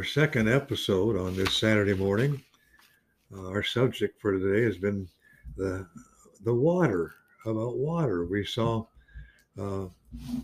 Our second episode on this Saturday morning. Uh, our subject for today has been the the water. About water, we saw uh,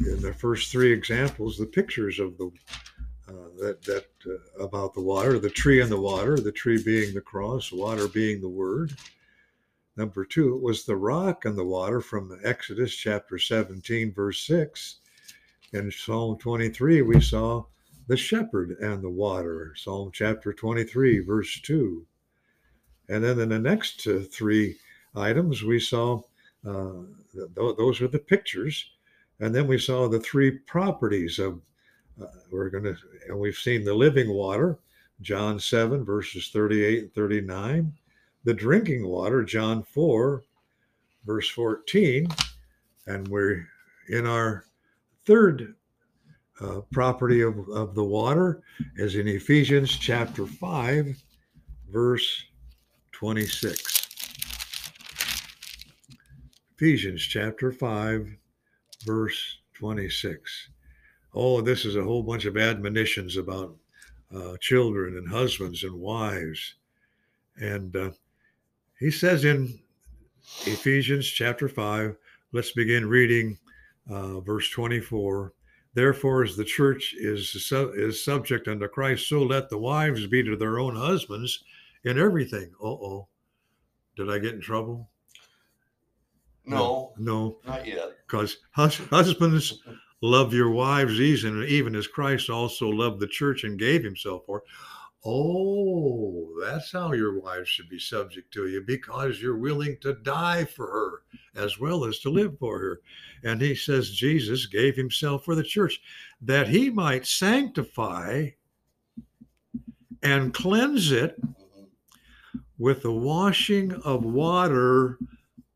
in the first three examples the pictures of the uh, that that uh, about the water, the tree and the water, the tree being the cross, water being the word. Number two was the rock and the water from Exodus chapter 17, verse 6. In Psalm 23, we saw the shepherd and the water, Psalm chapter 23, verse 2. And then in the next uh, three items, we saw uh, th- those are the pictures. And then we saw the three properties of, uh, we're going to, and we've seen the living water, John 7, verses 38 and 39, the drinking water, John 4, verse 14. And we're in our third uh, property of, of the water as in Ephesians chapter 5, verse 26. Ephesians chapter 5, verse 26. Oh, this is a whole bunch of admonitions about uh, children and husbands and wives. And uh, he says in Ephesians chapter 5, let's begin reading uh, verse 24. Therefore, as the church is, is subject unto Christ, so let the wives be to their own husbands in everything. Uh oh. Did I get in trouble? No, No, not yet. because hus- husbands love your wives even, even as Christ also loved the church and gave himself for. it. Oh, that's how your wives should be subject to you because you're willing to die for her as well as to live for her. And he says Jesus gave himself for the church that he might sanctify and cleanse it with the washing of water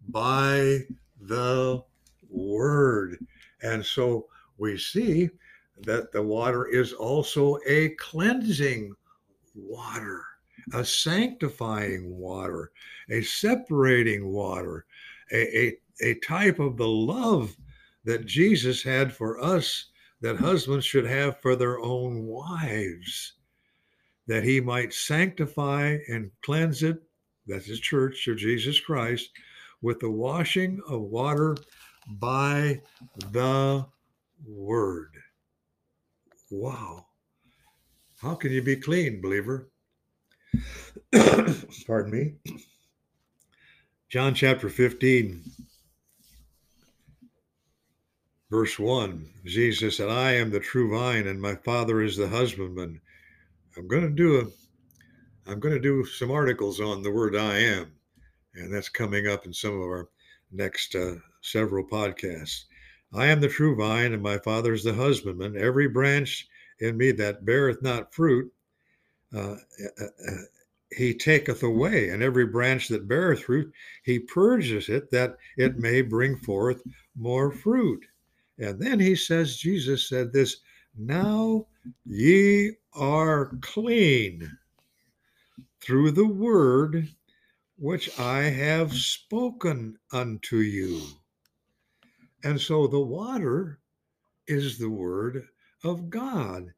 by the word. And so we see that the water is also a cleansing water, a sanctifying water, a separating water, a, a, a type of the love that Jesus had for us that husbands should have for their own wives, that he might sanctify and cleanse it, that's his church or Jesus Christ, with the washing of water by the word. Wow. How can you be clean, believer? Pardon me. John chapter 15, verse 1. Jesus said, I am the true vine, and my father is the husbandman. I'm going to do a I'm to do some articles on the word I am, and that's coming up in some of our next uh, several podcasts. I am the true vine, and my father is the husbandman. Every branch in me that beareth not fruit, uh, uh, uh, he taketh away, and every branch that beareth fruit, he purges it that it may bring forth more fruit. And then he says, Jesus said this, now ye are clean through the word which I have spoken unto you. And so the water is the word of God.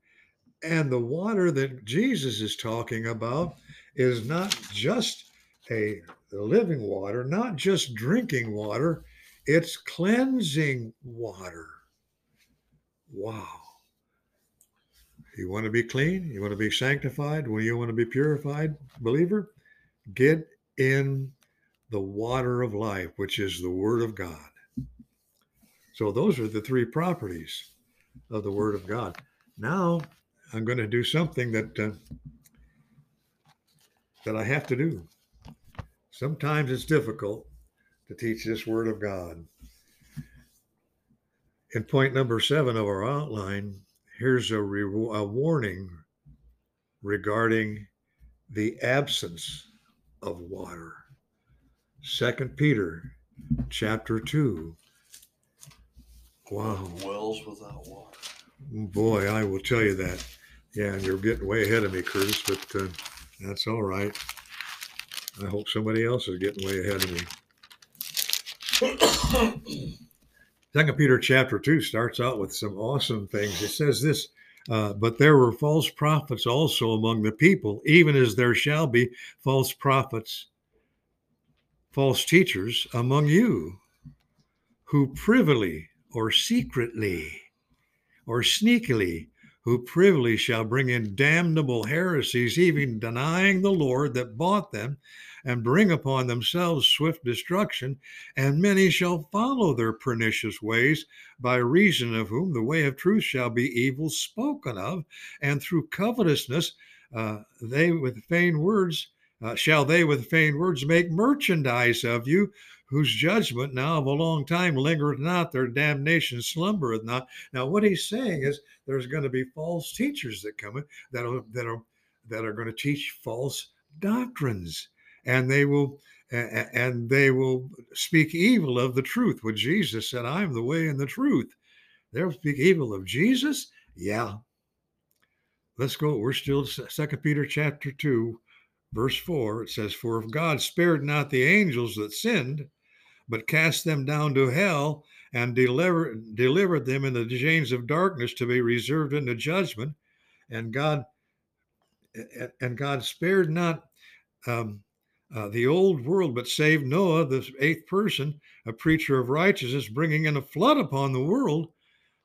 And the water that Jesus is talking about is not just a living water, not just drinking water, it's cleansing water. Wow. You want to be clean? You want to be sanctified? Well, you want to be purified, believer? Get in the water of life, which is the Word of God. So, those are the three properties of the Word of God. Now, I'm going to do something that uh, that I have to do. Sometimes it's difficult to teach this Word of God. In point number seven of our outline, here's a, re- a warning regarding the absence of water. Second Peter chapter 2. Wow. Wells without water. Boy, I will tell you that. Yeah, and you're getting way ahead of me, Curtis, but uh, that's all right. I hope somebody else is getting way ahead of me. Second Peter chapter 2 starts out with some awesome things. It says this Uh, but there were false prophets also among the people, even as there shall be false prophets, false teachers among you, who privily or secretly or sneakily, who privily shall bring in damnable heresies, even denying the Lord that bought them, and bring upon themselves swift destruction. And many shall follow their pernicious ways, by reason of whom the way of truth shall be evil spoken of, and through covetousness uh, they with vain words. Uh, shall they with vain words make merchandise of you, whose judgment now of a long time lingereth not, their damnation slumbereth not. Now, what he's saying is there's going to be false teachers that come in that are that are that are going to teach false doctrines, and they will and they will speak evil of the truth. What Jesus said, "I am the way and the truth." They'll speak evil of Jesus. Yeah. Let's go. We're still Second Peter chapter two, verse four. It says, "For if God spared not the angels that sinned." But cast them down to hell and deliver, delivered them in the chains of darkness to be reserved in the judgment. And God and God spared not um, uh, the old world, but saved Noah, the eighth person, a preacher of righteousness, bringing in a flood upon the world.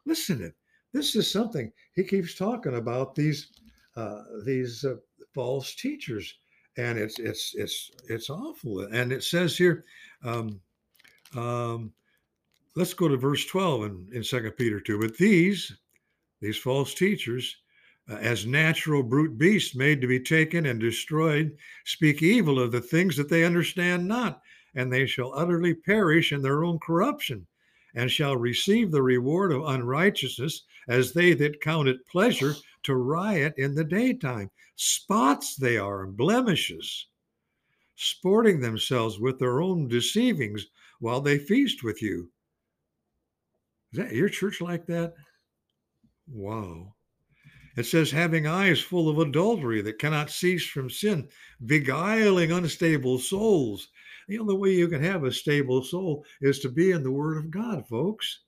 Listen to it. This is something he keeps talking about these uh, these uh, false teachers, and it's it's it's it's awful. And it says here, um, um, let's go to verse 12 in, in 2 Peter 2. But these, these false teachers, uh, as natural brute beasts made to be taken and destroyed, speak evil of the things that they understand not, and they shall utterly perish in their own corruption, and shall receive the reward of unrighteousness, as they that count it pleasure to riot in the daytime. Spots they are, and blemishes, sporting themselves with their own deceivings while they feast with you. Is that your church like that? Wow. It says, having eyes full of adultery that cannot cease from sin, beguiling unstable souls. The only way you can have a stable soul is to be in the Word of God, folks.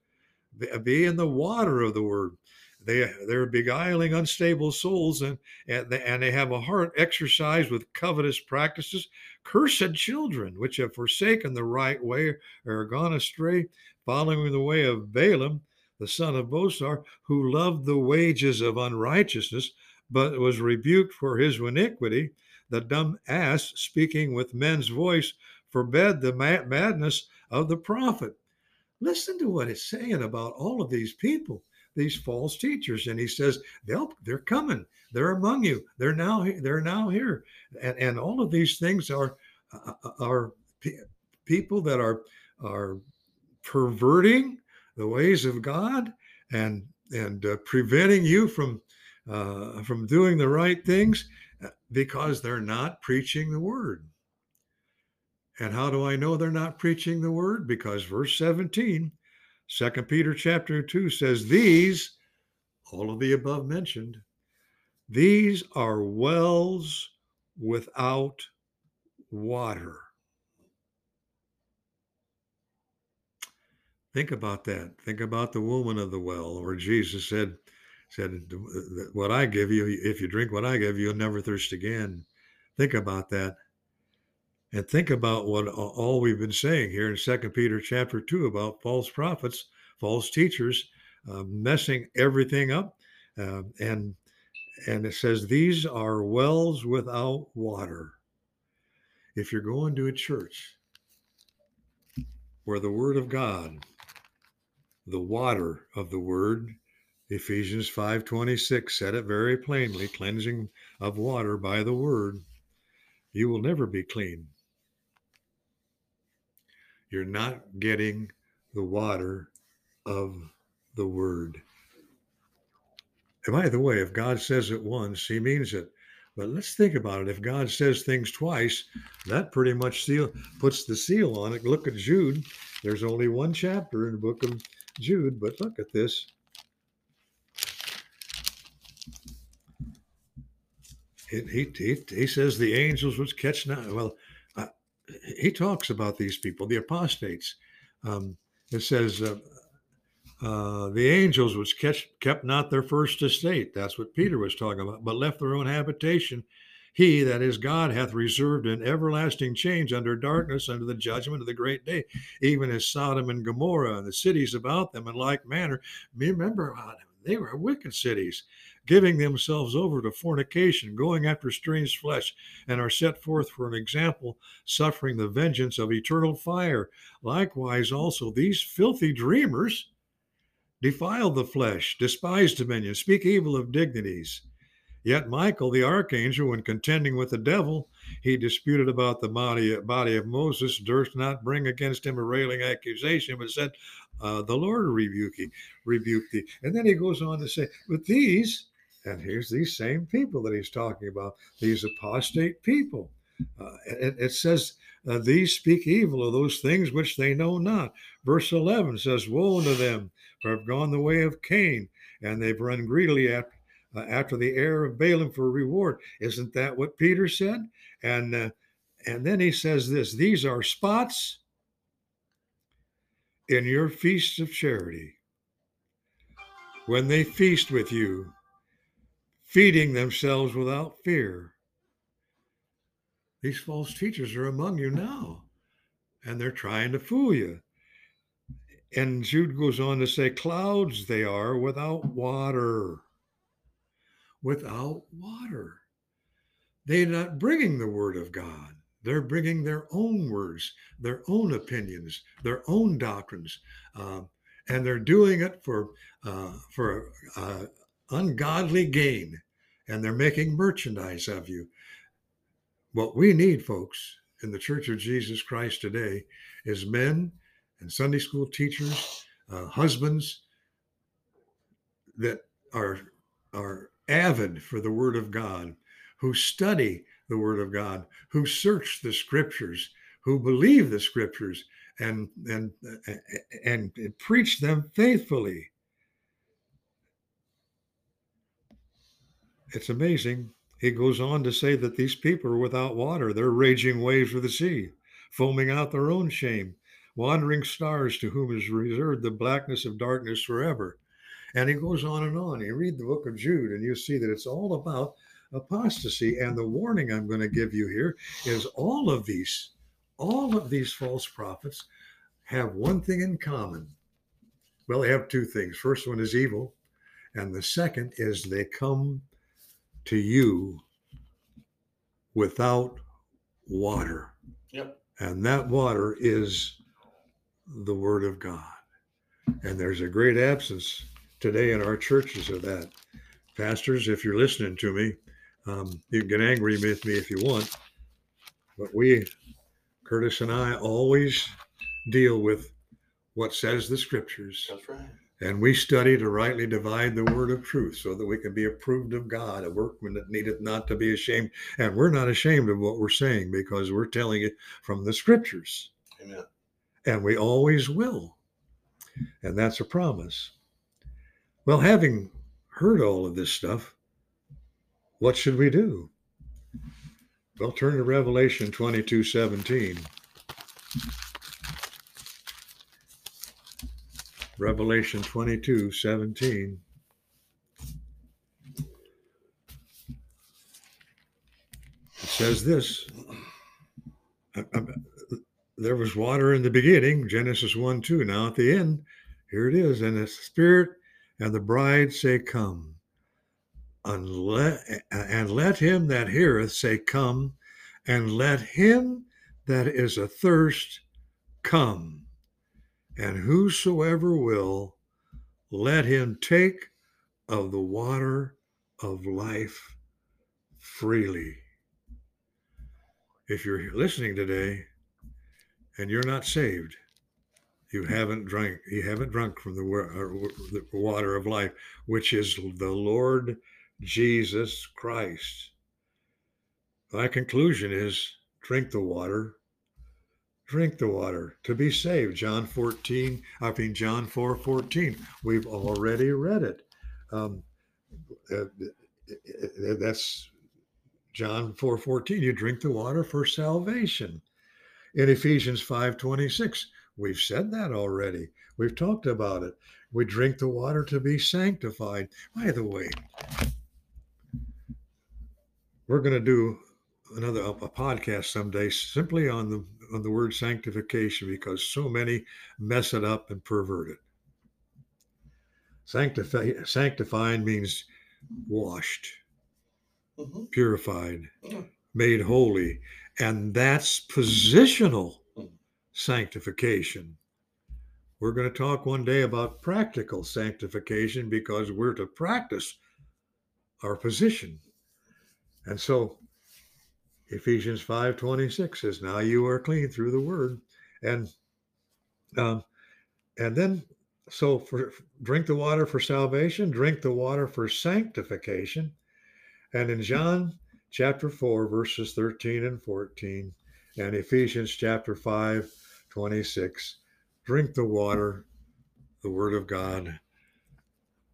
Be in the water of the Word. They, they're beguiling unstable souls and, and, they, and they have a heart exercised with covetous practices. Cursed children, which have forsaken the right way, are gone astray, following the way of Balaam, the son of Bosor, who loved the wages of unrighteousness, but was rebuked for his iniquity. The dumb ass, speaking with men's voice, forbade the madness of the prophet. Listen to what it's saying about all of these people these false teachers and he says they'll they're coming. They're among you. They're now they're now here. And, and all of these things are uh, uh are people that are are perverting the ways of god and and uh, preventing you from uh, from doing the right things uh, because they're not preaching the word. And how do i know they're not preaching the word? Because verse 17 Second Peter chapter 2 says, These, all of the above mentioned, these are wells without water. Think about that. Think about the woman of the well, where Jesus said, said, What I give you, if you drink what I give you, you'll never thirst again. Think about that and think about what all we've been saying here in second peter chapter 2 about false prophets false teachers uh, messing everything up uh, and and it says these are wells without water. If you're going to a church where the word of god the water of the word ephesians 5.26 said it very plainly cleansing of water by the word you will never be clean you're not getting the water of the word. And by the way, if God says it once, he means it. But let's think about it. If God says things twice, that pretty much seal puts the seal on it. Look at Jude. There's only one chapter in the book of Jude, but look at this. He, he, he, says the angels which catch not. Well, he talks about these people, the apostates. Um, it says, uh, uh, the angels which catch, kept not their first estate. That's what Peter was talking about, but left their own habitation. He, that is God, hath reserved an everlasting change under darkness, under the judgment of the great day, even as Sodom and Gomorrah and the cities about them in like manner. Remember, uh, they were wicked cities, giving themselves over to fornication, going after strange flesh, and are set forth for an example, suffering the vengeance of eternal fire. Likewise, also, these filthy dreamers defile the flesh, despise dominion, speak evil of dignities Yet Michael, the archangel, when contending with the devil, he disputed about the body, body of Moses, durst not bring against him a railing accusation, but said, uh, The Lord rebuke, thee, rebuke thee. And then he goes on to say, But these, and here's these same people that he's talking about, these apostate people. Uh, it, it, says, uh, These speak evil of those things which they know not. Verse 11 says, Woe unto them, for have gone the way of Cain, and they've run greedily after uh, after the heir of Balaam for reward. Isn't that what Peter said? And uh, and then he says this: These are spots in your feasts of charity. When they feast with you, feeding themselves without fear. These false teachers are among you now, and they're trying to fool you. And Jude goes on to say, Clouds they are without water without water. They're not bringing the word of God. They're bringing their own words, their own opinions, their own doctrines, uh, and they're doing it for uh, for uh, ungodly gain, and they're making merchandise of you. What we need, folks, in the Church of Jesus Christ today, is men and Sunday school teachers, uh, husbands that are are avid for the Word of God, who study the Word of God, who search the Scriptures, who believe the Scriptures, and and and, and preach them faithfully. It's amazing. He goes on to say that these people are without water. They're raging waves of the sea, foaming out their own shame, wandering stars to whom is reserved the blackness of darkness forever. And he goes on and on. You read the book of Jude, and you see that it's all about apostasy. And the warning I'm going to give you here is all of these, all of these false prophets have one thing in common. Well, they have two things. First one is evil, and the second is they come to you without water. Yep. And that water is the Word of God. And there's a great absence today in our churches of that. Pastors, if you're listening to me, um, you can get angry with me if you want, but we, Curtis and I, always deal with what says the scriptures. That's right. And we study to rightly divide the word of truth so that we can be approved of God, a workman that needeth not to be ashamed. And we're not ashamed of what we're saying because we're telling it from the scriptures. Amen. And we always will. And that's a promise. Well, having heard all of this stuff, what should we do? Well, turn to Revelation 22 17. Revelation 22 17. It says this uh, uh, there was water in the beginning, Genesis 1 2. Now at the end, here it is, and the Spirit and the bride say, Come. And let, and let him that heareth say, Come, and let him that is athirst come. And whosoever will, let him take of the water of life freely. If you're listening today and you're not saved, you haven't drank you haven't drunk from the, water of life which is the lord jesus christ my conclusion is drink the water drink the water to be saved john 14 i mean john 4 14 we've already read it um, uh, that's john 4 14 you drink the water for salvation in ephesians 5 26 We've said that already. We've talked about it. we drink the water to be sanctified. By the way, we're going to do another a podcast someday simply on the on the word sanctification because so many mess it up and pervert it. Sanctify, sanctified means washed, Mhm. purified, Mm. made holy, and that's positional Mm. sanctification. We're going to talk one day about practical sanctification because we're to practice our position. And so Ephesians 5:26 says, "Now you are clean through the word." And um, and then so for drink the water for salvation, drink the water for sanctification. And in John chapter 4 verses 13 and 14 and Ephesians chapter 5 26 drink the water the word of God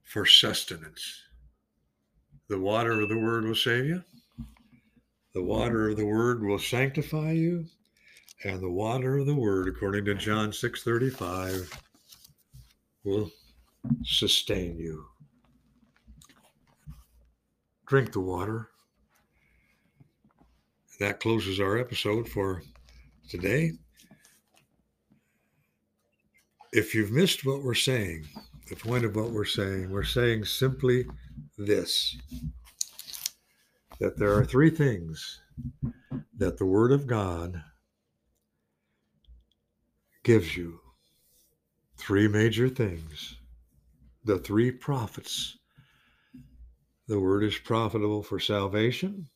for sustenance. The water of the word will save you. The water of the word will sanctify you, and the water of the word, according to John 6:35, will sustain you. Drink the water. That closes our episode for today. If you've missed what we're saying, the point of what we're saying, we're saying simply this that there are three things that the Word of God gives you. Three major things. The three prophets. The Word is profitable for salvation.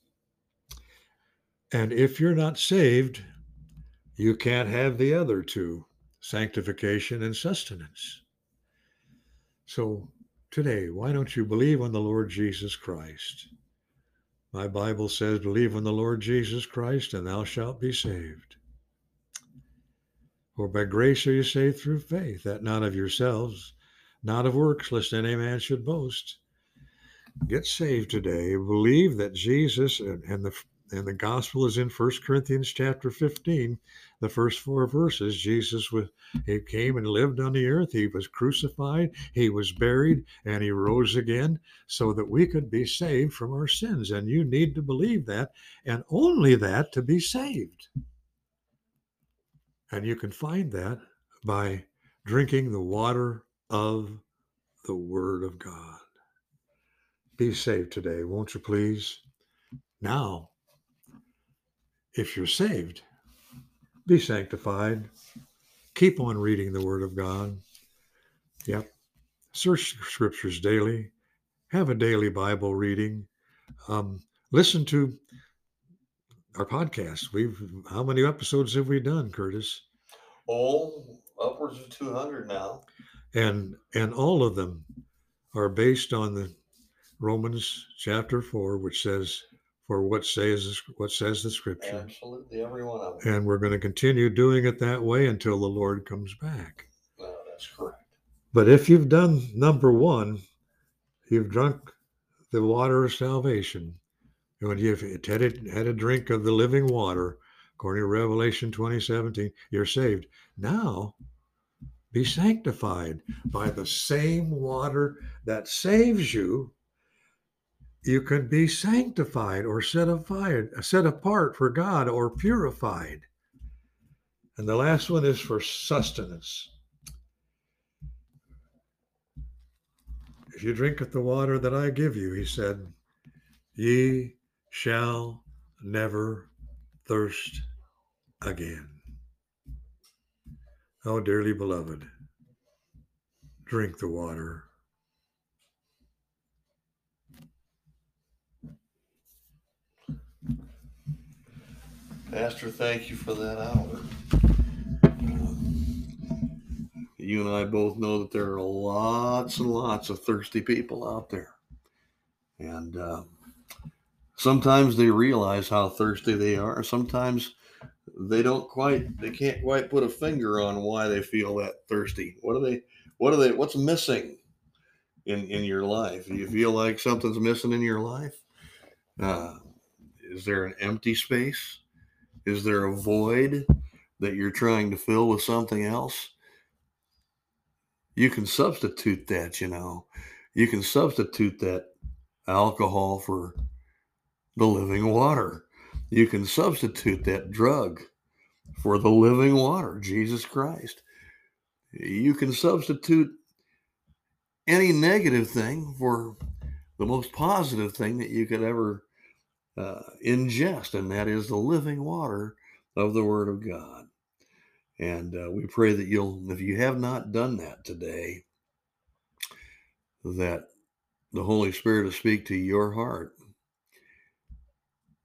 And if you're not saved, you can't have the other two sanctification and sustenance. So today, why don't you believe on the Lord Jesus Christ? My Bible says, Believe on the Lord Jesus Christ, and thou shalt be saved. For by grace are you saved through faith, that not of yourselves, not of works, lest any man should boast. Get saved today. Believe that Jesus and, the and the gospel is in 1 Corinthians chapter 15, the first four verses. Jesus was he came and lived on the earth. He was crucified, he was buried, and he rose again so that we could be saved from our sins. And you need to believe that, and only that to be saved. And you can find that by drinking the water of the Word of God. Be saved today, won't you please? Now, if you're saved, be sanctified. Keep on reading the Word of God. Yep. Search scriptures daily. Have a daily Bible reading. Um, listen to our podcast. We've how many episodes have we done, Curtis? Oh, upwards of 200 now. And and all of them are based on the Romans chapter four, which says, "For what says what says the Scripture." Absolutely, every one of them. And we're going to continue doing it that way until the Lord comes back. No, that's correct. But if you've done number one, you've drunk the water of salvation. And when you've had a, had a drink of the living water, according to Revelation 2017, you're saved. Now be sanctified by the same water that saves you. You can be sanctified or set apart, set apart for God or purified. And the last one is for sustenance. If you drink of the water that I give you, he said, ye shall never thirst again. Oh, dearly beloved, drink the water. Pastor, thank you for that hour. You and I both know that there are lots and lots of thirsty people out there. And um, sometimes they realize how thirsty they are. Sometimes they don't quite, they can't quite put a finger on why they feel that thirsty. What are they, what are they, what's missing in, in your life? Do you feel like something's missing in your life? Uh, is there an empty space? Is there a void that you're trying to fill with something else? you can substitute that, you know. You can substitute that alcohol for the living water. You can substitute that drug for the living water, Jesus Christ. You can substitute any negative thing for the most positive thing that you could ever uh, ingest, and that is the living water of the Word of God. And uh, we pray that you'll, if you have not done that today, that the Holy Spirit will speak to your heart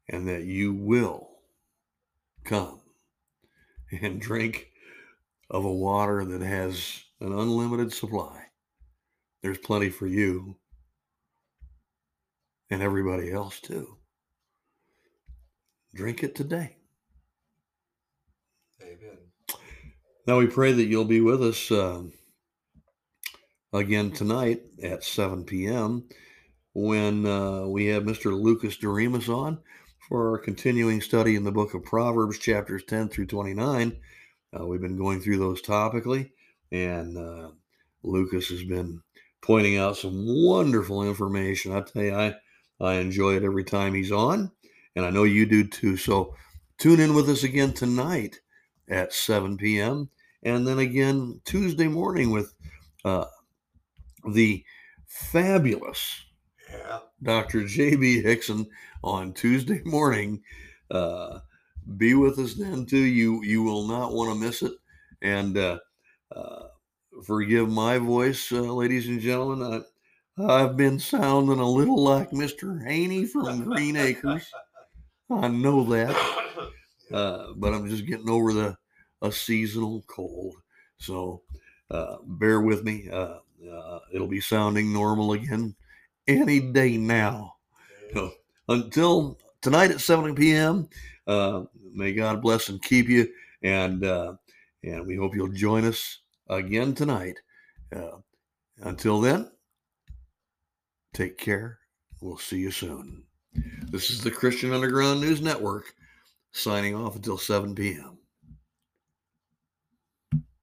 and that you will come and drink of a water that has an unlimited supply. There's plenty for you and everybody else too. Drink it today. Amen. Now we pray that you'll be with us uh, again tonight at 7 p.m. when uh, we have Mr. Lucas Doremus on for our continuing study in the book of Proverbs, chapters 10 through 29. Uh, we've been going through those topically, and uh, Lucas has been pointing out some wonderful information. I tell you, I, I enjoy it every time he's on, and I know you do too. So tune in with us again tonight at 7 p.m. And then again Tuesday morning with uh, the fabulous Yeah. Dr. J.B. Hickson on Tuesday morning. Uh, be with us then too. You you will not want to miss it. And uh, uh, forgive my voice, uh, ladies and gentlemen. I, I've been sounding a little like Mr. Haney from Green Acres. I know that, uh, but I'm just getting over the a seasonal cold. So uh, bear with me. Uh, uh, it'll be sounding normal again any day now. So, until tonight at 7 p.m. Uh, may God bless and keep you, and uh, and we hope you'll join us again tonight. Until then, take care. We'll see you soon. This is the Christian Underground News Network signing off until 7 p.m.